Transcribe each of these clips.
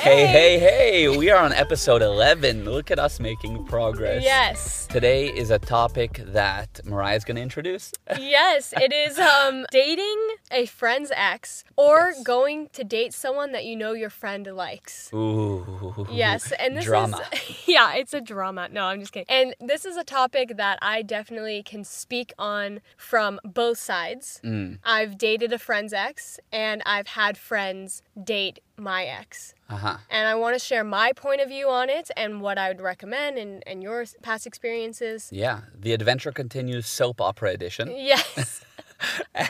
Hey, hey, hey! We are on episode 11. Look at us making progress. Yes. Today is a topic that Mariah's going to introduce. Yes, it is um dating a friend's ex or Yes. going to date someone that you know your friend likes. Ooh. Yes, and this drama. is yeah, it's a drama. No, I'm just kidding. And this is a topic that I definitely can speak on from both sides. Mm, I've dated a friend's ex and I've had friends date my ex. uh-huh. And I want to share my point of view on it and what I would recommend and, and your past experiences. Yeah, the adventure continues soap opera edition. Yes.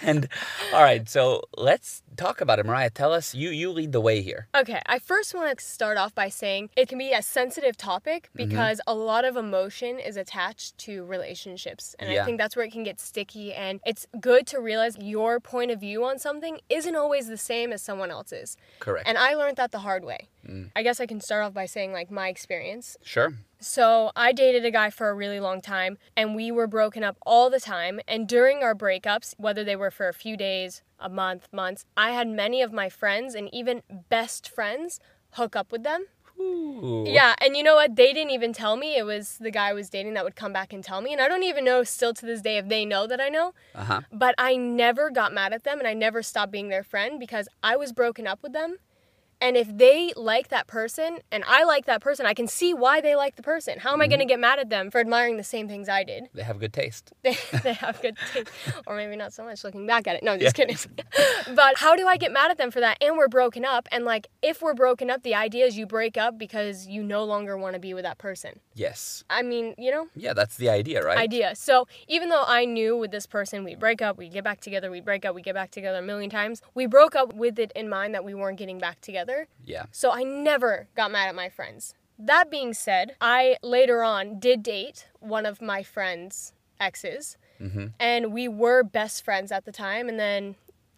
And all right, so let's talk about it. Mariah, tell us you you lead the way here. Okay, I first want to start off by saying it can be a sensitive topic Mm-hmm. because a lot of emotion is attached to relationships. And Yeah. I think that's where it can get sticky. And it's good to realize your point of view on something isn't always the same as someone else's. Correct. And I learned that the hard way. Mm. I guess I can start off by saying, like, my experience. sure. So I dated a guy for a really long time, and we were broken up all the time. And during our breakups, whether they were for a few days, a month, months, I had many of my friends and even best friends hook up with them. Ooh. Yeah, and you know what? They didn't even tell me. It was the guy I was dating that would come back and tell me. And I don't even know still to this day if they know that I know. Uh-huh. But I never got mad at them and I never stopped being their friend because I was broken up with them. And if they like that person and I like that person, I can see why they like the person. How am I going to mm-hmm. get mad at them for admiring the same things I did? They have good taste. They, they have good taste. Or maybe not so much looking back at it. No, I'm just kidding. but how do I get mad at them for that? And we're broken up. And like, if we're broken up, the idea is you break up because you no longer want to be with that person. Yes. I mean, you know, Yeah, that's the idea, right? idea. So even though I knew with this person we'd break up, we'd get back together, we'd break up, we'd get back together a million times, we broke up with it in mind that we weren't getting back together. Yeah. So I never got mad at my friends. That being said, I later on did date one of my friends' exes, Mhm. and we were best friends at the time, and then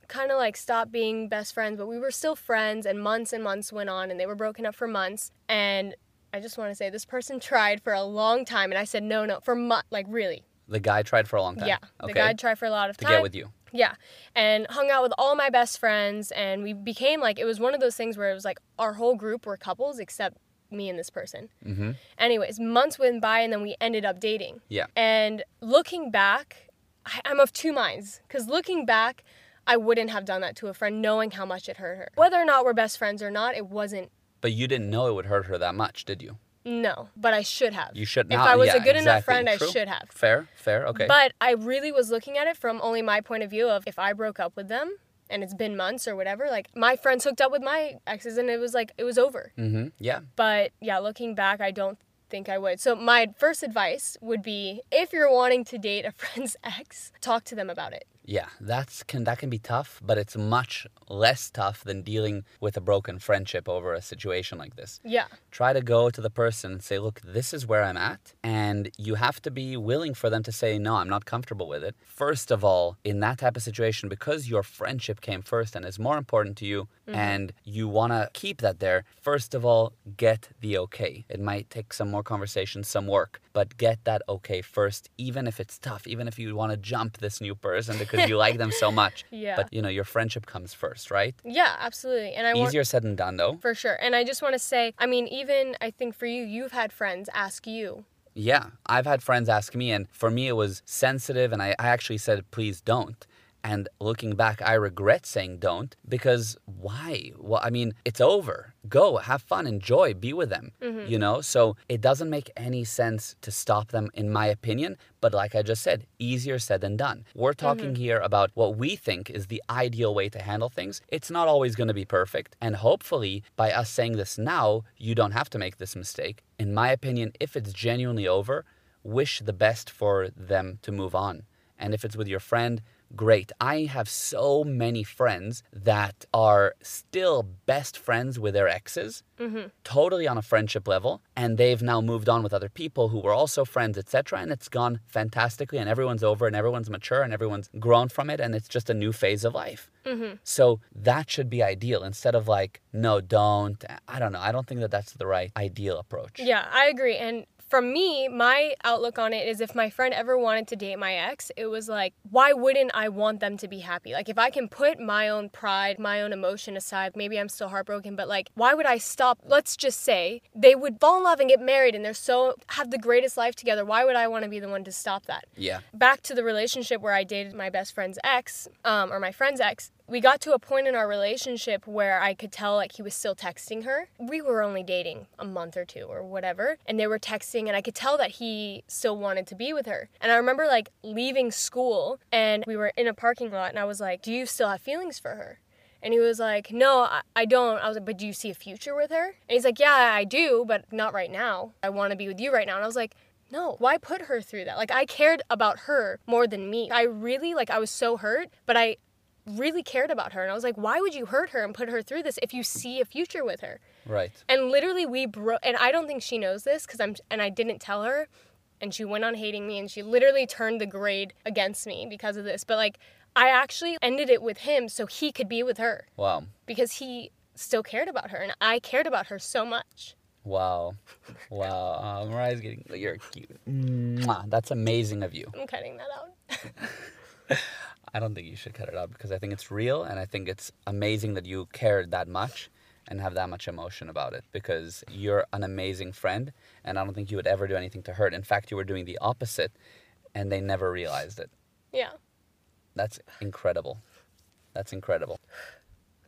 kind of like stopped being best friends, but we were still friends, and months and months went on, and they were broken up for months, and I just want to say this person tried for a long time, and I said no, no, for mo- like really, The guy tried for a long time. yeah. Okay. The guy tried for a lot of to time. get with you. Yeah. And hung out with all my best friends and we became like it was one of those things where it was like our whole group were couples except me and this person. Mm-hmm. Anyways, months went by and then we ended up dating. Yeah. And looking back, I, I'm of two minds cuz looking back, I wouldn't have done that to a friend knowing how much it hurt her. Whether or not we're best friends or not, it wasn't But you didn't know it would hurt her that much, did you? No, but I should have. You should not. If. I was yeah, a good enough exactly. friend, I should have. Fair, fair, okay. But I really was looking at it from only my point of view of if I broke up with them and it's been months or whatever, like my friends hooked up with my exes and it was like it was over. mm-hmm. Yeah. But yeah, looking back, I don't think I would. So my first advice would be if you're wanting to date a friend's ex, talk to them about it. Yeah, that's can that can be tough, but it's much less tough than dealing with a broken friendship over a situation like this. Yeah. Try to go to the person and say, "Look, this is where I'm at," and you have to be willing for them to say, "No, I'm not comfortable with it." First of all, in that type of situation, because your friendship came first and is more important to you, Mm-hmm. and you want to keep that there. First of all, get the okay. It might take some more conversation, some work, but get that okay first, even if it's tough, even if you want to jump this new person because you like them so much. Yeah. But you know, your friendship comes first, right? Yeah, absolutely. And I want Easier said than done, though. for sure. And I just want to say, I mean, even I think for you, you've had friends ask you. Yeah, I've had friends ask me, and for me, it was sensitive, and I, I actually said, please don't. And looking back, I regret saying don't because why? Well, I mean, it's over. Go, have fun, enjoy, be with them, mm-hmm. you know? So it doesn't make any sense to stop them, in my opinion. But like I just said, easier said than done. We're talking mm-hmm. here about what we think is the ideal way to handle things. It's not always going to be perfect. And hopefully, by us saying this now, you don't have to make this mistake. In my opinion, if it's genuinely over, wish the best for them to move on. And if it's with your friend, great. I have so many friends that are still best friends with their exes, mm-hmm. totally on a friendship level, and they've now moved on with other people who were also friends, etc. And it's gone fantastically, and everyone's over, and everyone's mature, and everyone's grown from it, and it's just a new phase of life. Mm-hmm. So that should be ideal instead of like, no, don't. I don't know. I don't think that that's the right ideal approach. Yeah, I agree. And from me, my outlook on it is if my friend ever wanted to date my ex, it was like, why wouldn't I want them to be happy? Like, if I can put my own pride, my own emotion aside, maybe I'm still heartbroken, but like, why would I stop? Let's just say they would fall in love and get married and they're so, have the greatest life together. Why would I want to be the one to stop that? Yeah. Back to the relationship where I dated my best friend's ex, um, or my friend's ex, we got to a point in our relationship where I could tell like he was still texting her. We were only dating a month or two or whatever, and they were texting, and I could tell that he still wanted to be with her. And I remember like leaving school, and we were in a parking lot, and I was like, "Do you still have feelings for her?" And he was like, No, I, I don't. I was like, But do you see a future with her? And he's like, Yeah, I do, but not right now. I want to be with you right now. And I was like, no, why put her through that? Like I cared about her more than me. I really like I was so hurt, but I really cared about her and I was like, why would you hurt her and put her through this if you see a future with her? Right. And literally we broke and I don't think she knows this cuz I'm and I didn't tell her and she went on hating me and she literally turned the grade against me because of this. But like I actually ended it with him so he could be with her Wow. because he still cared about her and I cared about her so much. Wow. Wow. Uh, Mariah's getting. You're cute. Mwah. That's amazing of you. I'm cutting that out. I don't think you should cut it out because I think it's real and I think it's amazing that you cared that much and have that much emotion about it because you're an amazing friend and I don't think you would ever do anything to hurt. In fact, you were doing the opposite and they never realized it. yeah. That's incredible. That's incredible.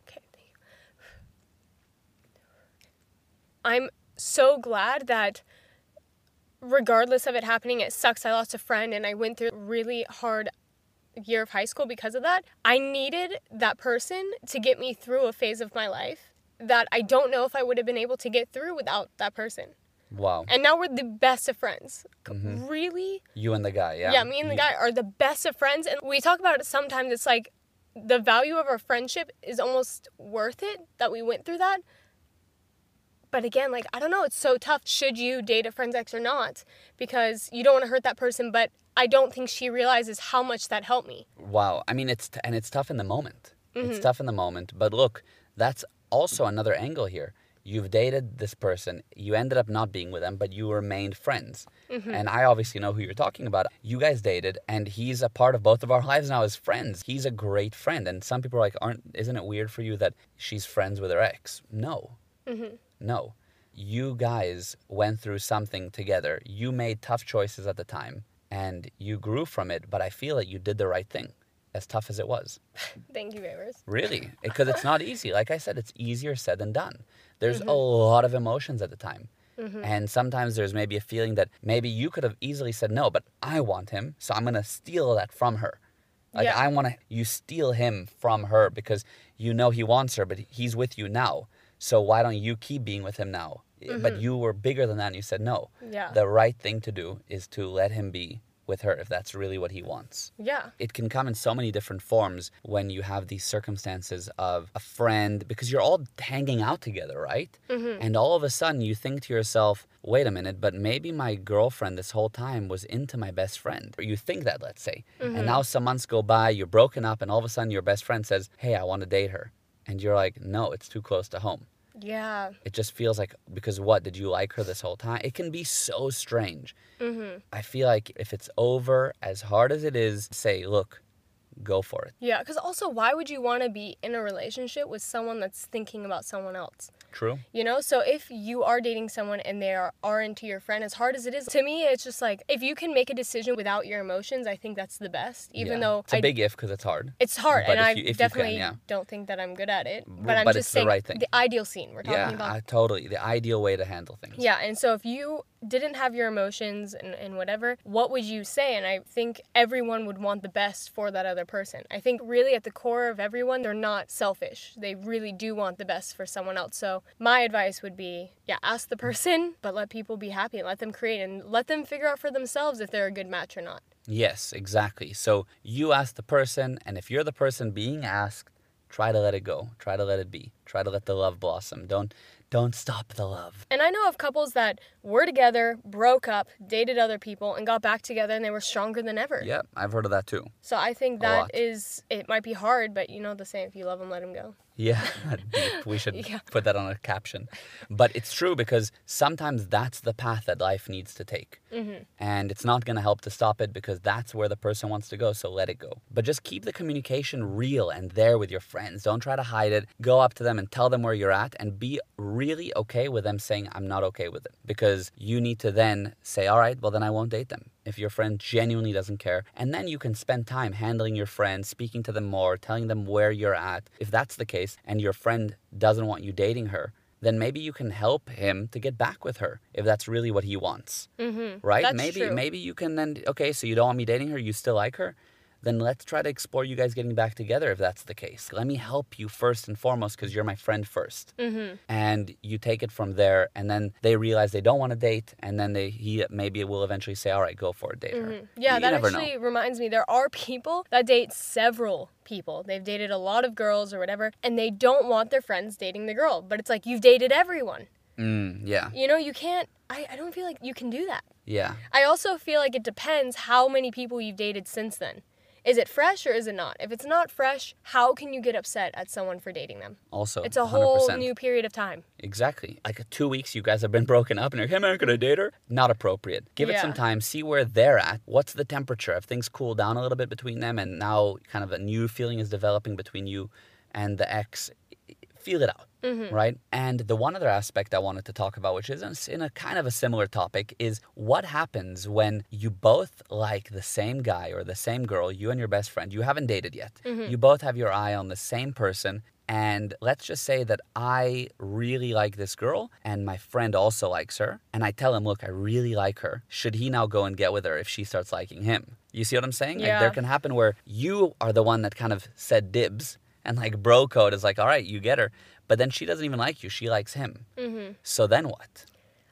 Okay, thank you. I'm so glad that regardless of it happening, it sucks. I lost a friend and I went through really hard year of high school because of that. I needed that person to get me through a phase of my life that I don't know if I would have been able to get through without that person. Wow. And now we're the best of friends. Mm-hmm. Really? You and the guy, yeah. Yeah, me and the guy are the best of friends. And we talk about it sometimes. It's like the value of our friendship is almost worth it that we went through that. But again, like, I don't know, it's so tough. Should you date a friend's ex or not? Because you don't want to hurt that person, but I don't think she realizes how much that helped me. Wow. I mean, it's t- and it's tough in the moment. Mm-hmm. It's tough in the moment. But look, that's also another angle here. You've dated this person. You ended up not being with them, but you remained friends. Mm-hmm. And I obviously know who you're talking about. You guys dated, and he's a part of both of our lives now as friends. He's a great friend. And some people are like, "Aren't? Isn't it weird for you that she's friends with her ex?" No, Mm-hmm. No. You guys went through something together. You made tough choices at the time, and you grew from it. But I feel that you did the right thing, as tough as it was. Thank you, Favors. Really, because it's not easy. Like I said, it's easier said than done. There's mm-hmm. a lot of emotions at the time. Mm-hmm. And sometimes there's maybe a feeling that maybe you could have easily said no, but I want him, so I'm going to steal that from her. Like Yeah. I want to you steal him from her because you know he wants her, but he's with you now. So why don't you keep being with him now? But you were bigger than that and you said no. Yeah. The right thing to do is to let him be with her if that's really what he wants Yeah. it can come in so many different forms when you have these circumstances of a friend because you're all hanging out together, right? Mm-hmm. And all of a sudden you think to yourself, wait a minute, but maybe my girlfriend this whole time was into my best friend. Or you think that, let's say. Mm-hmm. And now some months go by, you're broken up, and all of a sudden your best friend says, hey, I want to date her. And you're like, no, it's too close to home. Yeah. It just feels like, because what? Did you like her this whole time? It can be so strange. Mm-hmm. I feel like if it's over, as hard as it is, say, look, go for it. Yeah. Because also, why would you want to be in a relationship with someone that's thinking about someone else? True. You know, so if you are dating someone and they are, are into your friend, as hard as it is, to me, it's just like if you can make a decision without your emotions, I think that's the best. Even Yeah. though it's a I, big if because it's hard. it's hard, but and I you- you can, definitely yeah. don't think that I'm good at it. But But I'm just the saying right thing. the ideal scene we're talking Yeah, about. I, totally. The ideal way to handle things. Yeah, and so if you didn't have your emotions and, and whatever, what would you say? And I think everyone would want the best for that other person. I think really at the core of everyone, they're not selfish. They really do want the best for someone else. So my advice would be, yeah, ask the person, but let people be happy and let them create and let them figure out for themselves if they're a good match or not. Yes, exactly. So you ask the person, and if you're the person being asked, try to let it go. Try to let it be. Try to let the love blossom. Don't don't stop the love. And I know of couples that were together, broke up, dated other people, and got back together and they were stronger than ever. Yeah, I've heard of that too. So I think that is, it might be hard, but you know the saying, if you love them, let them go. Yeah, deep. We should Yeah. put that on a caption. But it's true because sometimes that's the path that life needs to take. Mm-hmm. And it's not going to help to stop it because that's where the person wants to go. So let it go. But just keep the communication real and there with your friends. Don't try to hide it. Go up to them and tell them where you're at and be really okay with them saying, I'm not okay with it. Because you need to then say, all right, well, then I won't date them if your friend genuinely doesn't care. And then you can spend time handling your friend, speaking to them more, telling them where you're at. If that's the case and your friend doesn't want you dating her, then maybe you can help him to get back with her if that's really what he wants. Mm-hmm. Right? That's maybe true. maybe you can then okay, so you don't want me dating her, you still like her? Then let's try to explore you guys getting back together if that's the case. Let me help you first and foremost because you're my friend 1st Mm-hmm. and you take it from there and then they realize they don't want to date and then they he maybe will eventually say all right go for it date Mm-hmm. Yeah, You that never know. actually reminds me. There are people that date several people. They've dated a lot of girls or whatever, and they don't want their friends dating the girl. But it's like you've dated everyone. mm, yeah You know, you can't. I, I don't feel like you can do that. yeah I also feel like it depends how many people you've dated since then. Is it fresh or is it not? If it's not fresh, how can you get upset at someone for dating them? also It's a whole 100%. new period of time. Exactly. Like two weeks, you guys have been broken up, and you're, like, hey, man, could I date her? Not appropriate. Give it some time, see where they're at. What's the temperature? If things cool down a little bit between them, and now kind of a new feeling is developing between you and the ex, feel it out. Mm-hmm. Right. And the one other aspect I wanted to talk about, which is in a kind of a similar topic, is what happens when you both like the same guy or the same girl, you and your best friend, you haven't dated yet. Mm-hmm. You both have your eye on the same person. And let's just say that I really like this girl and my friend also likes her. And I tell him, look, I really like her. Should he now go and get with her if she starts liking him? You see what I'm saying? Like there can happen where you are the one that kind of said dibs and like bro code is like, all right, you get her. But then she doesn't even like you. She likes him. Mm-hmm. So then what?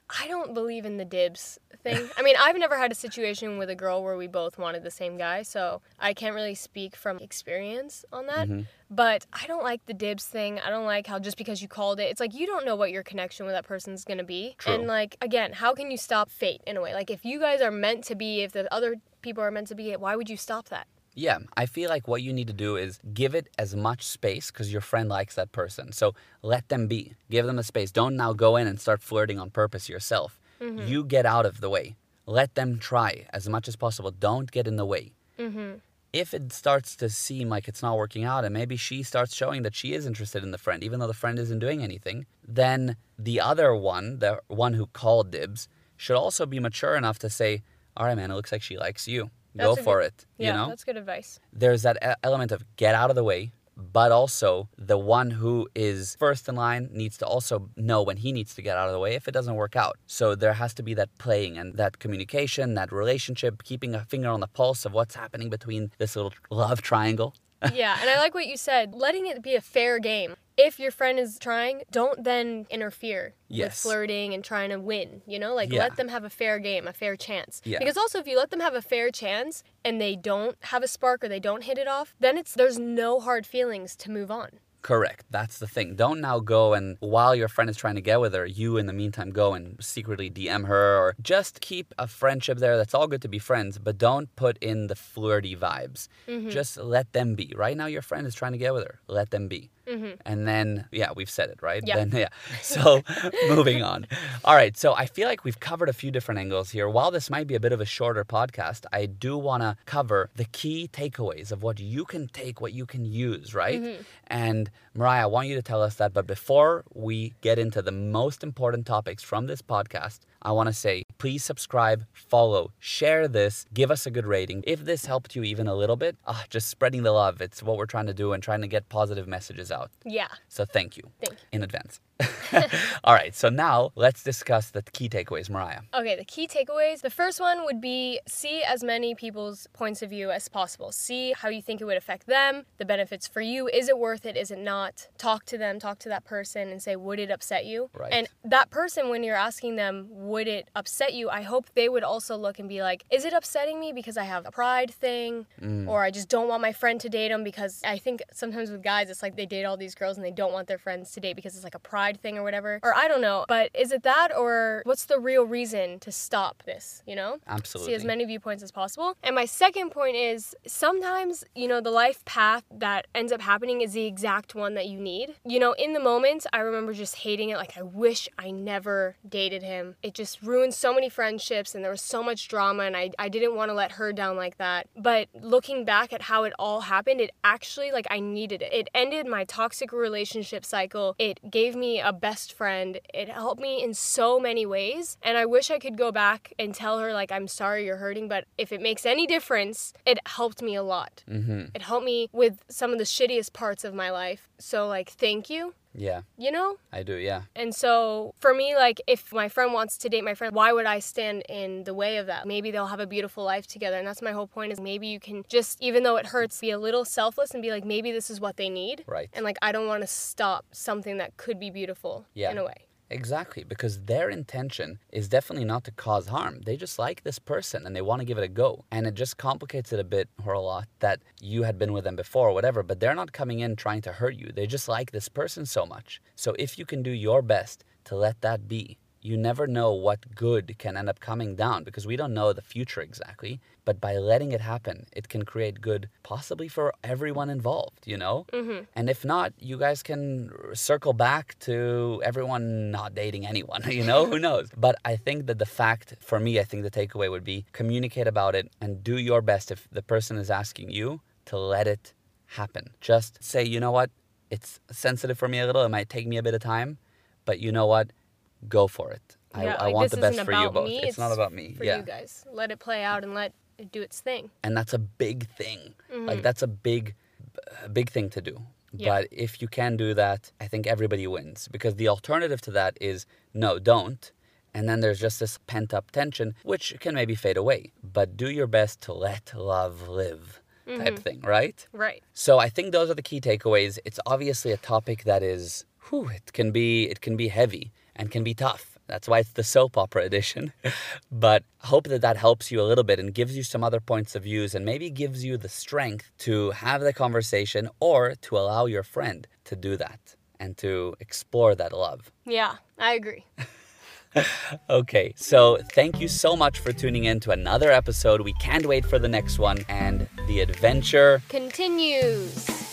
I don't believe in the dibs thing. I mean, I've never had a situation with a girl where we both wanted the same guy, so I can't really speak from experience on that. Mm-hmm. But I don't like the dibs thing. I don't like how just because you called it, it's like you don't know what your connection with that person's gonna be. True. And like again, how can you stop fate in a way? Like if you guys are meant to be, if the other people are meant to be, why would you stop that? Yeah, I feel like what you need to do is give it as much space because your friend likes that person. So let them be. Give them the space. Don't now go in and start flirting on purpose yourself. You get out of the way. Let them try as much as possible. Don't get in the way. Mm-hmm. If it starts to seem like it's not working out and maybe she starts showing that she is interested in the friend, even though the friend isn't doing anything, then the other one, the one who called dibs, should also be mature enough to say, all right, man, it looks like she likes you. Go That's a for good- it. Yeah, you know? that's good advice. there's that element of get out of the way, but also the one who is first in line needs to also know when he needs to get out of the way if it doesn't work out. So there has to be that playing and that communication, that relationship, keeping a finger on the pulse of what's happening between this little love triangle. yeah, and I like what you said, letting it be a fair game. If your friend is trying, don't then interfere with flirting and trying to win, you know? Like Yeah. let them have a fair game, a fair chance. Yeah. Because also if you let them have a fair chance and they don't have a spark or they don't hit it off, then it's there's no hard feelings to move on. Correct. That's the thing. Don't now go and while your friend is trying to get with her, you in the meantime go and secretly DM her or just keep a friendship there. That's all good to be friends, but don't put in the flirty vibes. Mm-hmm. Just let them be. Right now, your friend is trying to get with her. Let them be. Mm-hmm. And then, yeah, we've said it, right? Yeah. Then, yeah. So, moving on. All right. So, I feel like we've covered a few different angles here. While this might be a bit of a shorter podcast, I do want to cover the key takeaways of what you can take, what you can use, right? Mm-hmm. And, Mariah, I want you to tell us that. But before we get into the most important topics from this podcast, I want to say please subscribe, follow, share this, give us a good rating. If this helped you even a little bit, ah, just spreading the love. It's what we're trying to do and trying to get positive messages out. Yeah. So thank you Thank you. in advance. All right, so now let's discuss the key takeaways, Mariah. Okay, the key takeaways. The first one would be see as many people's points of view as possible. See how you think it would affect them, the benefits for you. Is it worth it? Is it not? Talk to them, talk to that person and say, would it upset you? Right. And that person, when you're asking them, would would it upset you? I hope they would also look and be like, is it upsetting me because I have a pride thing? Mm. Or I just don't want my friend to date him because I think sometimes with guys, it's like they date all these girls and they don't want their friends to date because it's like a pride thing or whatever. Or I don't know. But is it that or what's the real reason to stop this, you know? Absolutely. See as many viewpoints as possible. And my second point is sometimes, you know, the life path that ends up happening is the exact one that you need. You know, in the moment, I remember just hating it. Like, I wish I never dated him. It just ruined so many friendships and there was so much drama, and I, I didn't want to let her down like that. But looking back at how it all happened, it actually, like, I needed it. It ended my toxic relationship cycle. It gave me a best friend. It helped me in so many ways. And I wish I could go back and tell her, like, I'm sorry you're hurting, but if it makes any difference, it helped me a lot. Mm-hmm. It helped me with some of the shittiest parts of my life. So, like, thank you, Yeah, you know? I do. Yeah. And so for me, like, if my friend wants to date my friend, why would I stand in the way of that? Maybe they'll have a beautiful life together. And that's my whole point is maybe you can just, even though it hurts, be a little selfless and be like, maybe this is what they need. Right. And like, I don't want to stop something that could be beautiful Yeah. in a way. Exactly, because their intention is definitely not to cause harm. They just like this person and they want to give it a go. And it just complicates it a bit or a lot that you had been with them before or whatever, but they're not coming in trying to hurt you. They just like this person so much. So if you can do your best to let that be, you never know what good can end up coming down because we don't know the future exactly. But by letting it happen, it can create good possibly for everyone involved, you know? Mm-hmm. And if not, you guys can circle back to everyone not dating anyone, you know? Who knows? But I think that the fact, for me, I think the takeaway would be communicate about it and do your best if the person is asking you to let it happen. Just say, you know what? It's sensitive for me a little. It might take me a bit of time, but you know what? Go for it. I, Yeah, I like, want the best for you both. me, it's, not about me. For yeah. you guys. Let it play out and let it do its thing. and that's a big thing Mm-hmm. like that's a big a big thing to do Yeah. but if you can do that i think everybody wins because the alternative to that is no don't and then there's just this pent up tension which can maybe fade away but do your best to let love live type thing right Right. so I think those are the key takeaways. It's obviously a topic that is, whew, it can be, it can be heavy and can be tough. That's why it's the soap opera edition. but hope that that helps you a little bit and gives you some other points of views and maybe gives you the strength to have the conversation or to allow your friend to do that and to explore that love. Yeah, I agree. Okay, so thank you so much for tuning in to another episode. We can't wait for the next one and the adventure Continues.